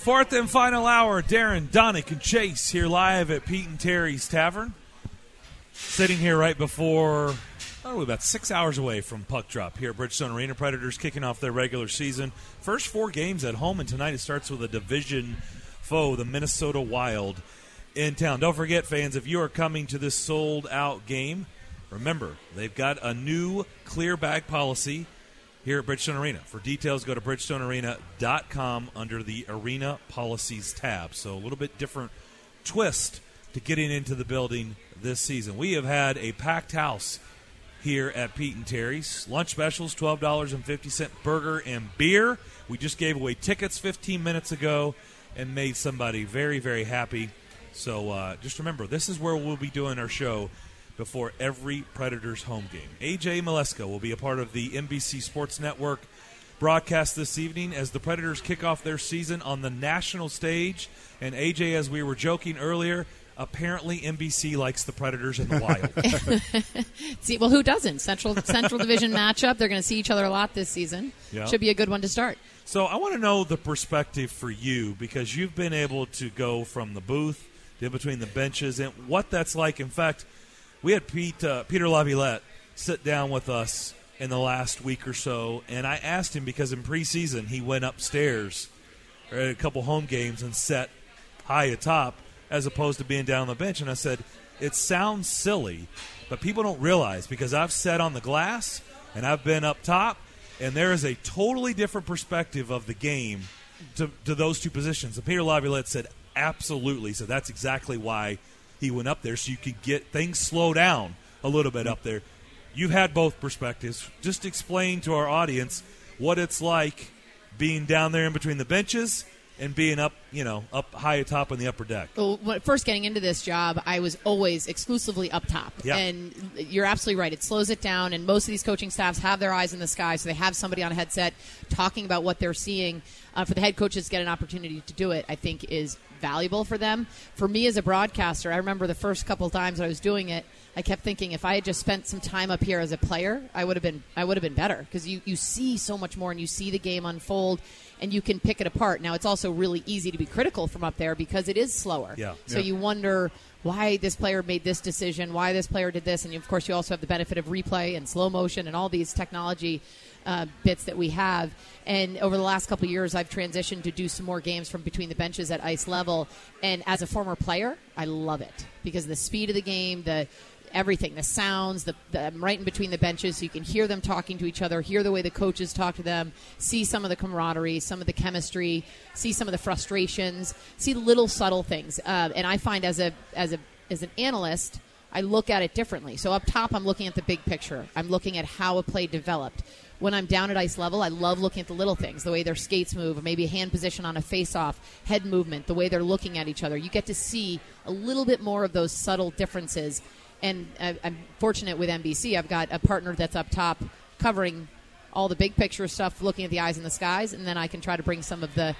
Fourth and final hour. Darren, Daunic, and Chase here live at Pete and Terry's Tavern. Sitting here right before, oh, about six hours away from puck drop here at Bridgestone Arena. Predators kicking off their regular season. First four games at home, and tonight it starts with a division foe, the Minnesota Wild, in town. Don't forget, fans, if you are coming to this sold out game, remember, they've got a new clear bag policy here at Bridgestone Arena. For details, go to bridgestonearena.com under the Arena Policies tab. So a little bit different twist to getting into the building this season. We have had a packed house here at Pete and Terry's. Lunch specials, $12.50 burger and beer. We just gave away tickets 15 minutes ago and made somebody very, very happy. So uh, just remember, this is where we'll be doing our show before every Predators home game. AJ Mleczko will be a part of the NBC Sports Network broadcast this evening as the Predators kick off their season on the national stage. And AJ, as we were joking earlier, apparently NBC likes the Predators in the wild. see, well, who doesn't? Central Central Division matchup. They're going to see each other a lot this season. Yeah. Should be a good one to start. So I want to know the perspective for you because you've been able to go from the booth in between the benches and what that's like. In fact, we had Pete uh, Peter Laviolette sit down with us in the last week or so, and I asked him because in preseason he went upstairs at a couple home games and sat high atop as opposed to being down on the bench. And I said, it sounds silly, but people don't realize because I've sat on the glass and I've been up top, and there is a totally different perspective of the game to, to those two positions. And Peter Laviolette said, absolutely. So that's exactly why he went up there, so you could get things slow down a little bit up there. You've had both perspectives. Just explain to our audience what it's like being down there in between the benches and being up, you know, up high atop on the upper deck. Well, first getting into this job, I was always exclusively up top. Yeah. And you're absolutely right. It slows it down, and most of these coaching staffs have their eyes in the sky, so they have somebody on a headset talking about what they're seeing. Uh, for the head coaches to get an opportunity to do it, I think is valuable for them. For me as a broadcaster, I remember the first couple times I was doing it, I kept thinking if I had just spent some time up here as a player, I would have been I would have been better because you you see so much more and you see the game unfold and you can pick it apart. Now it's also really easy to be critical from up there because it is slower. Yeah. So Yeah. you wonder why this player made this decision, why this player did this, and of course you also have the benefit of replay and slow motion and all these technology uh, bits that we have. And over the last couple of years, I've transitioned to do some more games from between the benches at ice level. And as a former player, I love it because the speed of the game, the everything, the sounds, the, the I'm right in between the benches, so you can hear them talking to each other, hear the way the coaches talk to them, see some of the camaraderie, some of the chemistry, see some of the frustrations, see little subtle things. Uh, and I find as a as a as an analyst. I look at it differently. So up top, I'm looking at the big picture. I'm looking at how a play developed. When I'm down at ice level, I love looking at the little things, the way their skates move, maybe a hand position on a face-off, head movement, the way they're looking at each other. You get to see a little bit more of those subtle differences. And I, I'm fortunate with NBC. I've got a partner that's up top covering all the big picture stuff, looking at the eyes in the skies, and then I can try to bring some of the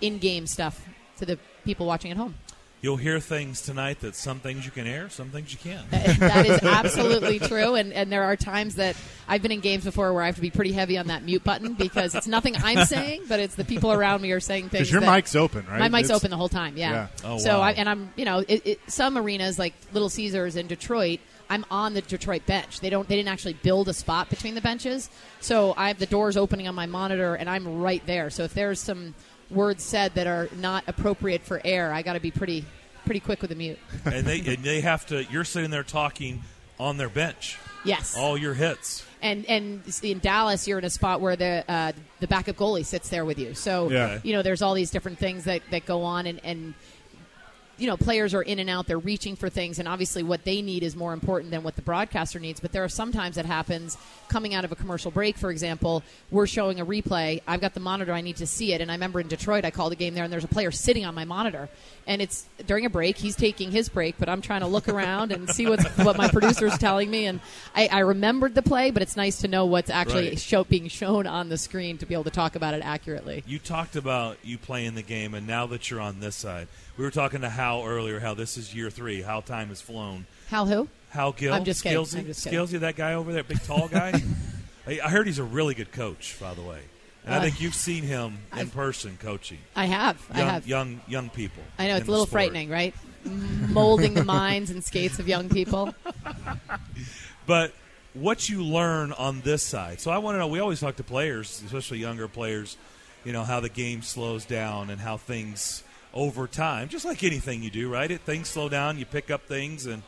in-game stuff to the people watching at home. You'll hear things tonight that some things you can air, some things you can't. that is absolutely true. And, and there are times that I've been in games before where I have to be pretty heavy on that mute button because it's nothing I'm saying, but it's the people around me are saying things. Because your that- mic's open, right? My mic's It's- open the whole time. Yeah. Yeah. Oh, so wow. I, and I'm you know it, it, some arenas like Little Caesars in Detroit. I'm on the Detroit bench. They don't. They didn't actually build a spot between the benches, so I have the doors opening on my monitor, and I'm right there. So if there's some words said that are not appropriate for air, I got to be pretty pretty quick with the mute. and they and they have to. You're sitting there talking on their bench, Yes. all your hits. and and in Dallas, you're in a spot where the uh, the backup goalie sits there with you. So Yeah. you know, there's all these different things that that go on, and and you know, players are in and out. They're reaching for things, and obviously, what they need is more important than what the broadcaster needs. But there are sometimes that happens coming out of a commercial break, for example. We're showing a replay. I've got the monitor. I need to see it. And I remember in Detroit, I called a game there, and there's a player sitting on my monitor, and it's during a break. He's taking his break, but I'm trying to look around and see what's what my producer's telling me. And I, I remembered the play, but it's nice to know what's actually Right. show, being shown on the screen to be able to talk about it accurately. You talked about you playing the game, and now that you're on this side, we were talking to Hal earlier. How this is year three. How time has flown. Hal, who? Hal Gill. I'm just kidding. Skillsy, I'm just kidding. Skillsy, that guy over there, big tall guy. I I heard he's a really good coach, by the way. And I Uh, think you've seen him in person coaching I have. young, I have. young young people. I know it's a little sport. frightening, right? Molding the minds and skates of young people. But what you learn on this side. So I want to know. We always talk to players, especially younger players. You know how the game slows down and how things over time, just like anything you do, right? It things slow down. You pick up things and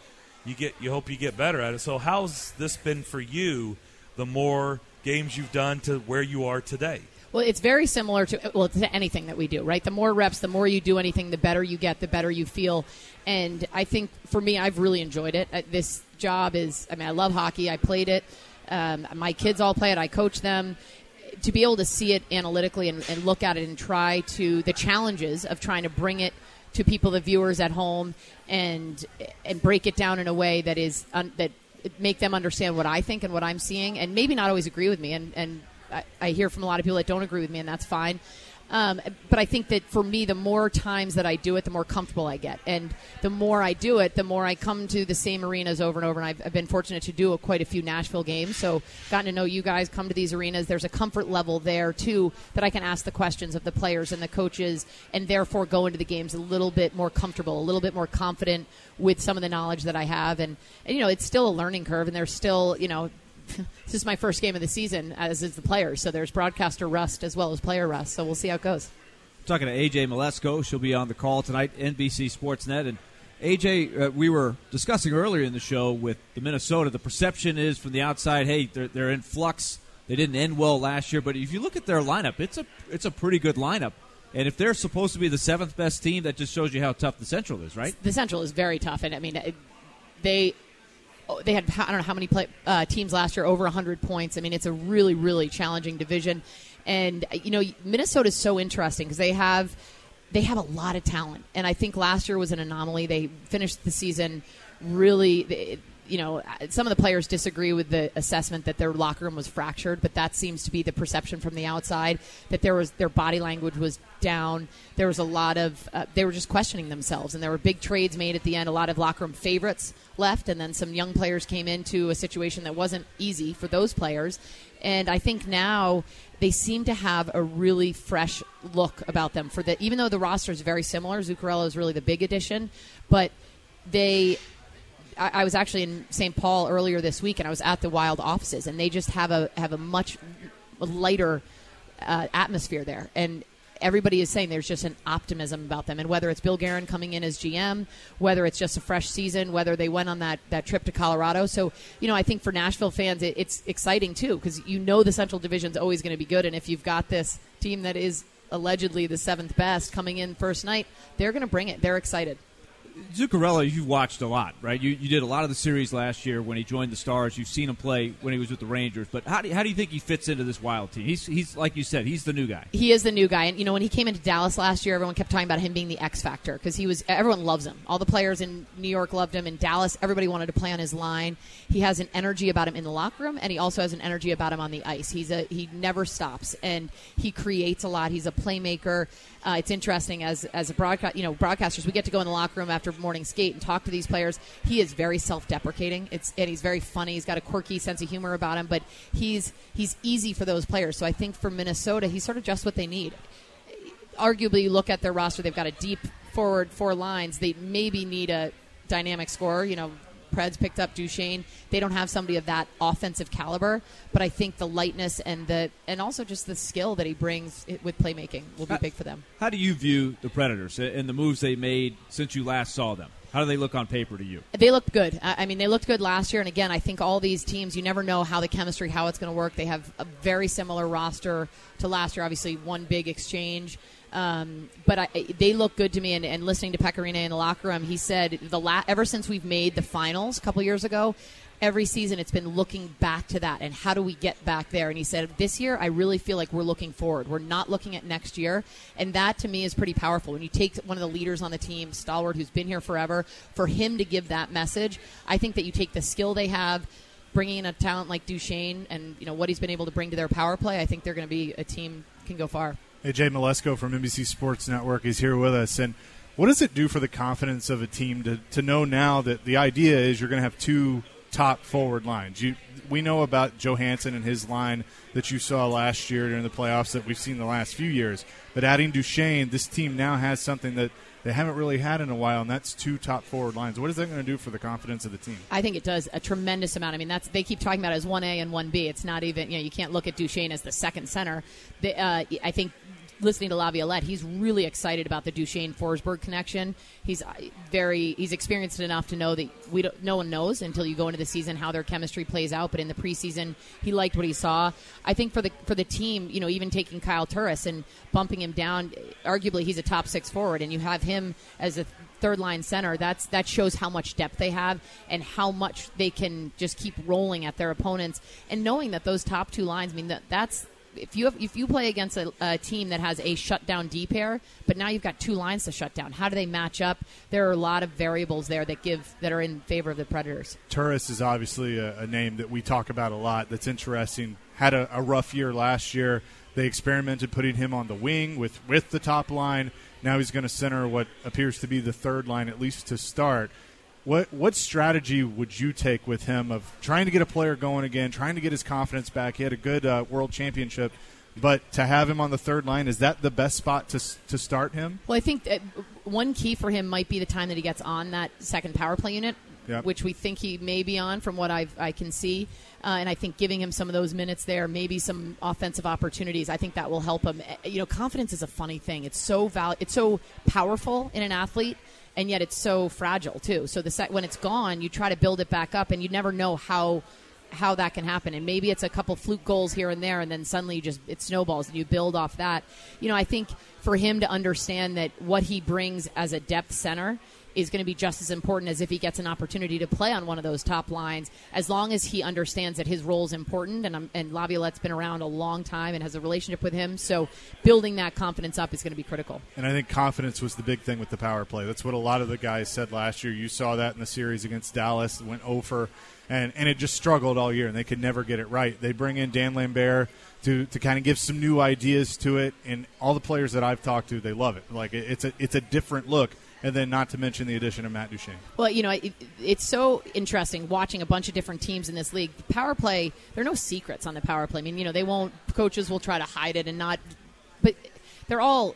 you get. You hope you get better at it. So how's this been for you? The more games you've done to where you are today. Well, it's very similar to well to anything that we do, right? The more reps, the more you do anything, the better you get, the better you feel. And I think for me, I've really enjoyed it. Uh, This job is, I mean, I love hockey. I played it. Um, my kids all play it. I coach them. To be able to see it analytically and, and look at it and try to the challenges of trying to bring it to people, the viewers at home, and and break it down in a way that is un, that make them understand what I think and what I'm seeing, and maybe not always agree with me. And and I, I hear from a lot of people that don't agree with me, and that's fine. Um, but I think that for me, the more times that I do it, the more comfortable I get, and the more I do it, the more I come to the same arenas over and over. And I've, I've been fortunate to do a, quite a few Nashville games, so gotten to know you guys. Come to these arenas. There's a comfort level there too that I can ask the questions of the players and the coaches, and therefore go into the games a little bit more comfortable, a little bit more confident with some of the knowledge that I have. And, and you know, it's still a learning curve, and there's still you know this is my first game of the season, as is the players. So there's broadcaster rust as well as player rust. So we'll see how it goes. Talking to AJ Mleczko, she'll be on the call tonight, NBC Sportsnet. And AJ, uh, we were discussing earlier in the show with the Minnesota. The perception is from the outside, hey, they're, they're in flux. They didn't end well last year, but if you look at their lineup, it's a it's a pretty good lineup. And if they're supposed to be the seventh best team, that just shows you how tough the Central is, right? The Central is very tough, and I mean, it- they they had I don't know how many play, uh, teams last year over 100 points. I mean, it's a really really challenging division, and you know Minnesota is so interesting because they have they have a lot of talent, and I think last year was an anomaly. They finished the season really. You know, some of the players disagree with the assessment that their locker room was fractured, but that seems to be the perception from the outside that there was their body language was down. There was a lot of uh, they were just questioning themselves, and there were big trades made at the end. A lot of locker room favorites left, and then some young players came into a situation that wasn't easy for those players. And I think now they seem to have a really fresh look about them. For the even though the roster is very similar, Zuccarello is really the big addition, but they I, I was actually in St. Paul earlier this week, and I was at the Wild offices, and they just have a have a much lighter uh, atmosphere there, and everybody is saying there's just an optimism about them. And whether it's Bill Guerin coming in as GM, whether it's just a fresh season, whether they went on that, that trip to Colorado. So, you know, I think for Nashville fans, it, it's exciting too because you know the Central Division is always going to be good. And if you've got this team that is allegedly the seventh best coming in first night, they're going to bring it. They're excited. Zuccarello, you've watched a lot, right? You, you did a lot of the series last year when he joined the Stars. You've seen him play when he was with the Rangers. But how do you, how do you think he fits into this Wild team? He's he's like you said, he's the new guy. he is the new guy. And you know, when he came into Dallas last year, everyone kept talking about him being the X factor because he was. Everyone loves him. All the players in New York loved him. In Dallas, everybody wanted to play on his line. He has an energy about him in the locker room, and he also has an energy about him on the ice. He's a he never stops, and he creates a lot. He's a playmaker. Uh, it's interesting as as a broadcast, you know, broadcasters, we get to go in the locker room after morning skate and talk to these players. He is very self-deprecating. It's and he's very funny. He's got a quirky sense of humor about him, but he's he's easy for those players. So I think for Minnesota, he's sort of just what they need. Arguably, you look at their roster; they've got a deep forward four lines. They maybe need a dynamic scorer. You know, Preds picked up Duchene. They don't have somebody of that offensive caliber, but I think the lightness and the and also just the skill that he brings with playmaking will be Uh, big for them. How do you view the Predators and the moves they made since you last saw them? How do they look on paper to you? They looked good. I I mean, they looked good last year. And again, I think all these teams, you never know how the chemistry, how it's going to work. They have a very similar roster to last year. Obviously, one big exchange. Um, but I, they look good to me. And, and listening to Pekka Rinne in the locker room, he said the la- ever since we've made the finals a couple years ago, every season it's been looking back to that and how do we get back there. And he said this year I really feel like we're looking forward. We're not looking at next year, and that to me is pretty powerful. When you take one of the leaders on the team, Stalwart, who's been here forever, for him to give that message, I think that you take the skill they have. Bringing in a talent like Duchene and you know what he's been able to bring to their power play, I think they're going to be a team can go far. AJ Mleczko from NBC Sports Network is here with us. And what does it do for the confidence of a team to, to know now that the idea is you're going to have two top forward lines. You, we know about Johansen and his line that you saw last year during the playoffs that we've seen the last few years. But adding Duchene, this team now has something that they haven't really had in a while, and that's two top forward lines. What is that going to do for the confidence of the team? I think it does a tremendous amount. I mean, that's they keep talking about it as one A and one B. It's not even you know you can't look at Duchene as the second center. Uh, I think listening to Laviolette, he's really excited about the Duchene Forsberg connection. He's uh, very he's experienced enough to know that we don't, no one knows until you go into the season how their chemistry plays out. But in the preseason, he liked what he saw. I think for the for the team, you know, even taking Kyle Turris and bumping him down, arguably he's a top six forward, and you have him as a third line center. That's that shows how much depth they have and how much they can just keep rolling at their opponents. And knowing that those top two lines, I mean, that that's if you have, if you play against a, a, team that has a shutdown D pair, but now you've got two lines to shut down, how do they match up? There are a lot of variables there that give that are in favor of the Predators. Turris is obviously a, a name that we talk about a lot. That's interesting. Had a, a rough year last year. They experimented putting him on the wing with with the top line. Now he's going to center what appears to be the third line at least to start. What what strategy would you take with him of trying to get a player going again, trying to get his confidence back? He had a good uh, world championship, but to have him on the third line is that the best spot to to start him? Well, I think one key for him might be the time that he gets on that second power play unit, yep. which we think he may be on from what i I can see. Uh, and I think giving him some of those minutes there, maybe some offensive opportunities, I think that will help him. Eh, you know, confidence is a funny thing. It's so val- it's so powerful in an athlete and yet it's so fragile too. So the sec- when it's gone, you try to build it back up, and you never know how how that can happen. And maybe it's a couple fluke goals here and there, and then suddenly just it snowballs, and you build off that. You know, I think for him to understand that what he brings as a depth center is going to be just as important as if he gets an opportunity to play on one of those top lines, as long as he understands that his role is important. And, and Laviolette's been around a long time and has a relationship with him, so building that confidence up is going to be critical. And I think confidence was the big thing with the power play. That's what a lot of the guys said last year. You saw that in the series against Dallas, went over, and and it just struggled all year, and they could never get it right. They bring in Dan Lambert to, to kind of give some new ideas to it, and all the players that I've talked to, they love it. Like it, it's a it's a different look and then not to mention the addition of Matt Duchene. Well, you know, it, it's so interesting watching a bunch of different teams in this league. The Power play, there are no secrets on the power play. I mean, you know, they won't. Coaches will try to hide it and not, but they're all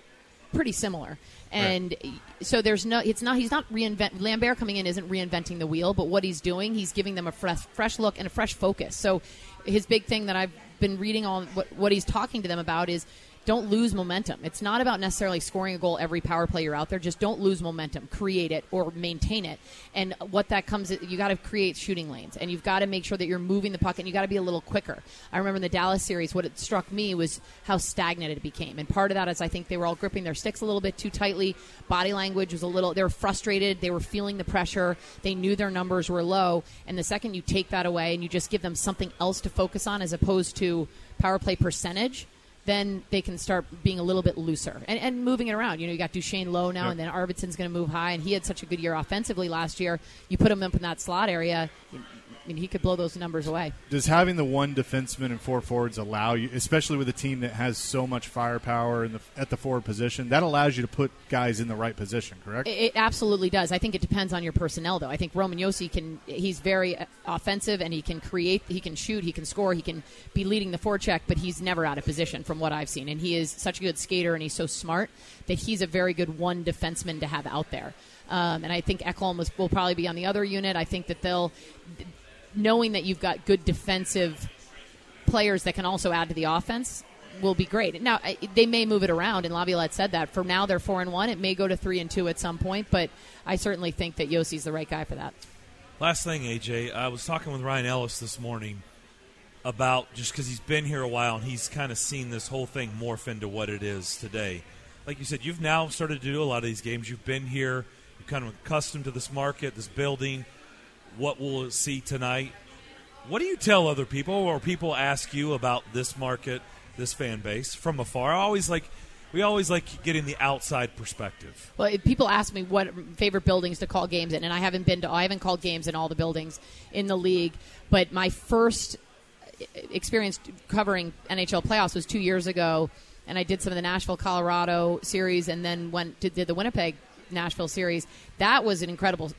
pretty similar. And right. so there's no, it's not, he's not reinvent, Lambert coming in isn't reinventing the wheel, but what he's doing, he's giving them a fresh, fresh look and a fresh focus. So his big thing that I've been reading on what, what he's talking to them about is don't lose momentum. It's not about necessarily scoring a goal every power play you're out there. Just don't lose momentum. Create it or maintain it. And what that comes, you got to create shooting lanes, and you've got to make sure that you're moving the puck, and you got to be a little quicker. I remember in the Dallas series, what it struck me was how stagnant it became, and part of that is I think they were all gripping their sticks a little bit too tightly. Body language was a little. They were frustrated. They were feeling the pressure. They knew their numbers were low, and the second you take that away and you just give them something else to focus on as opposed to power play percentage then they can start being a little bit looser and, and moving it around. You know, you got Duchene low now, yep. and then Arvidsson's going to move high, and he had such a good year offensively last year. You put him up in that slot area, I mean, he could blow those numbers away. Does having the one defenseman and four forwards allow you, especially with a team that has so much firepower in the, at the forward position, that allows you to put guys in the right position, correct? It, it absolutely does. I think it depends on your personnel, though. I think Roman Josi can, he's very uh, offensive and he can create, he can shoot, he can score, he can be leading the forecheck, but he's never out of position from what I've seen. And he is such a good skater and he's so smart that he's a very good one defenseman to have out there. Um, and I think Ekholm was, will probably be on the other unit. I think that they'll knowing that you've got good defensive players that can also add to the offense will be great. Now they may move it around, and Laviolette said that. For now, they're four and one. It may go to three and two at some point, but I certainly think that Josi's the right guy for that. Last thing, AJ, I was talking with Ryan Ellis this morning about just because he's been here a while and he's kind of seen this whole thing morph into what it is today. Like you said, you've now started to do a lot of these games. You've been here. You're kind of accustomed to this market, this building what we'll see tonight. What do you tell other people, or people ask you about this market, this fan base from afar? I always like we always like getting the outside perspective. Well, people ask me what favorite buildings to call games in, and I haven't been to, I haven't called games in all the buildings in the league. But my first experience covering NHL playoffs was two years ago, and I did some of the Nashville, Colorado series, and then went to did the Winnipeg Nashville series. That was an incredible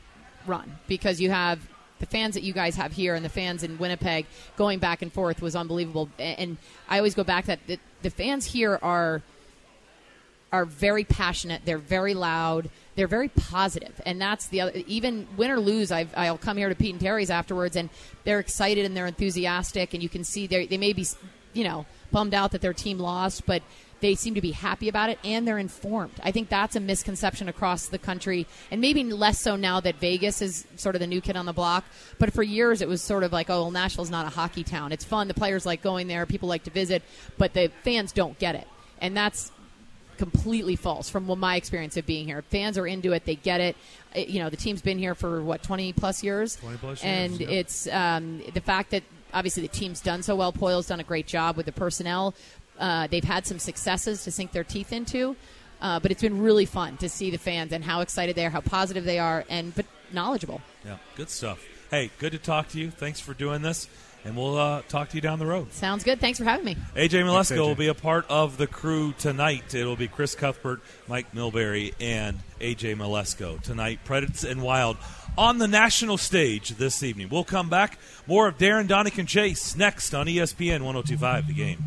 run because you have the fans that you guys have here and the fans in Winnipeg going back and forth was unbelievable. And I always go back that the, fans here are are very passionate. They're very loud. They're very positive, and that's the other. Even win or lose, I've, I'll come here to Pete and Terry's afterwards, and they're excited and they're enthusiastic, and you can see they they may be, you know, bummed out that their team lost, but they seem to be happy about it and they're informed. I think that's a misconception across the country, and maybe less so now that Vegas is sort of the new kid on the block. But for years, it was sort of like, oh, well, Nashville's not a hockey town. It's fun. The players like going there. People like to visit, but the fans don't get it, and that's completely false from my experience of being here. Fans are into it; they get it. It- You know, the team's been here for what twenty plus years, 20 plus years, and yep. it's um, the fact that obviously the team's done so well. Poile's done a great job with the personnel. Uh, they've had some successes to sink their teeth into, uh, but it's been really fun to see the fans and how excited they are, how positive they are, and but knowledgeable. Yeah, good stuff. Hey, good to talk to you. Thanks for doing this, and we'll uh, talk to you down the road. Sounds good. Thanks for having me. AJ Mleczko AJ. will be a part of the crew tonight. It'll be Chris Cuthbert, Mike Milbury, and AJ Mleczko tonight. Predators and Wild on the national stage this evening. We'll come back. More of Darren Daunic and Chase next on ESPN 1025 The Game.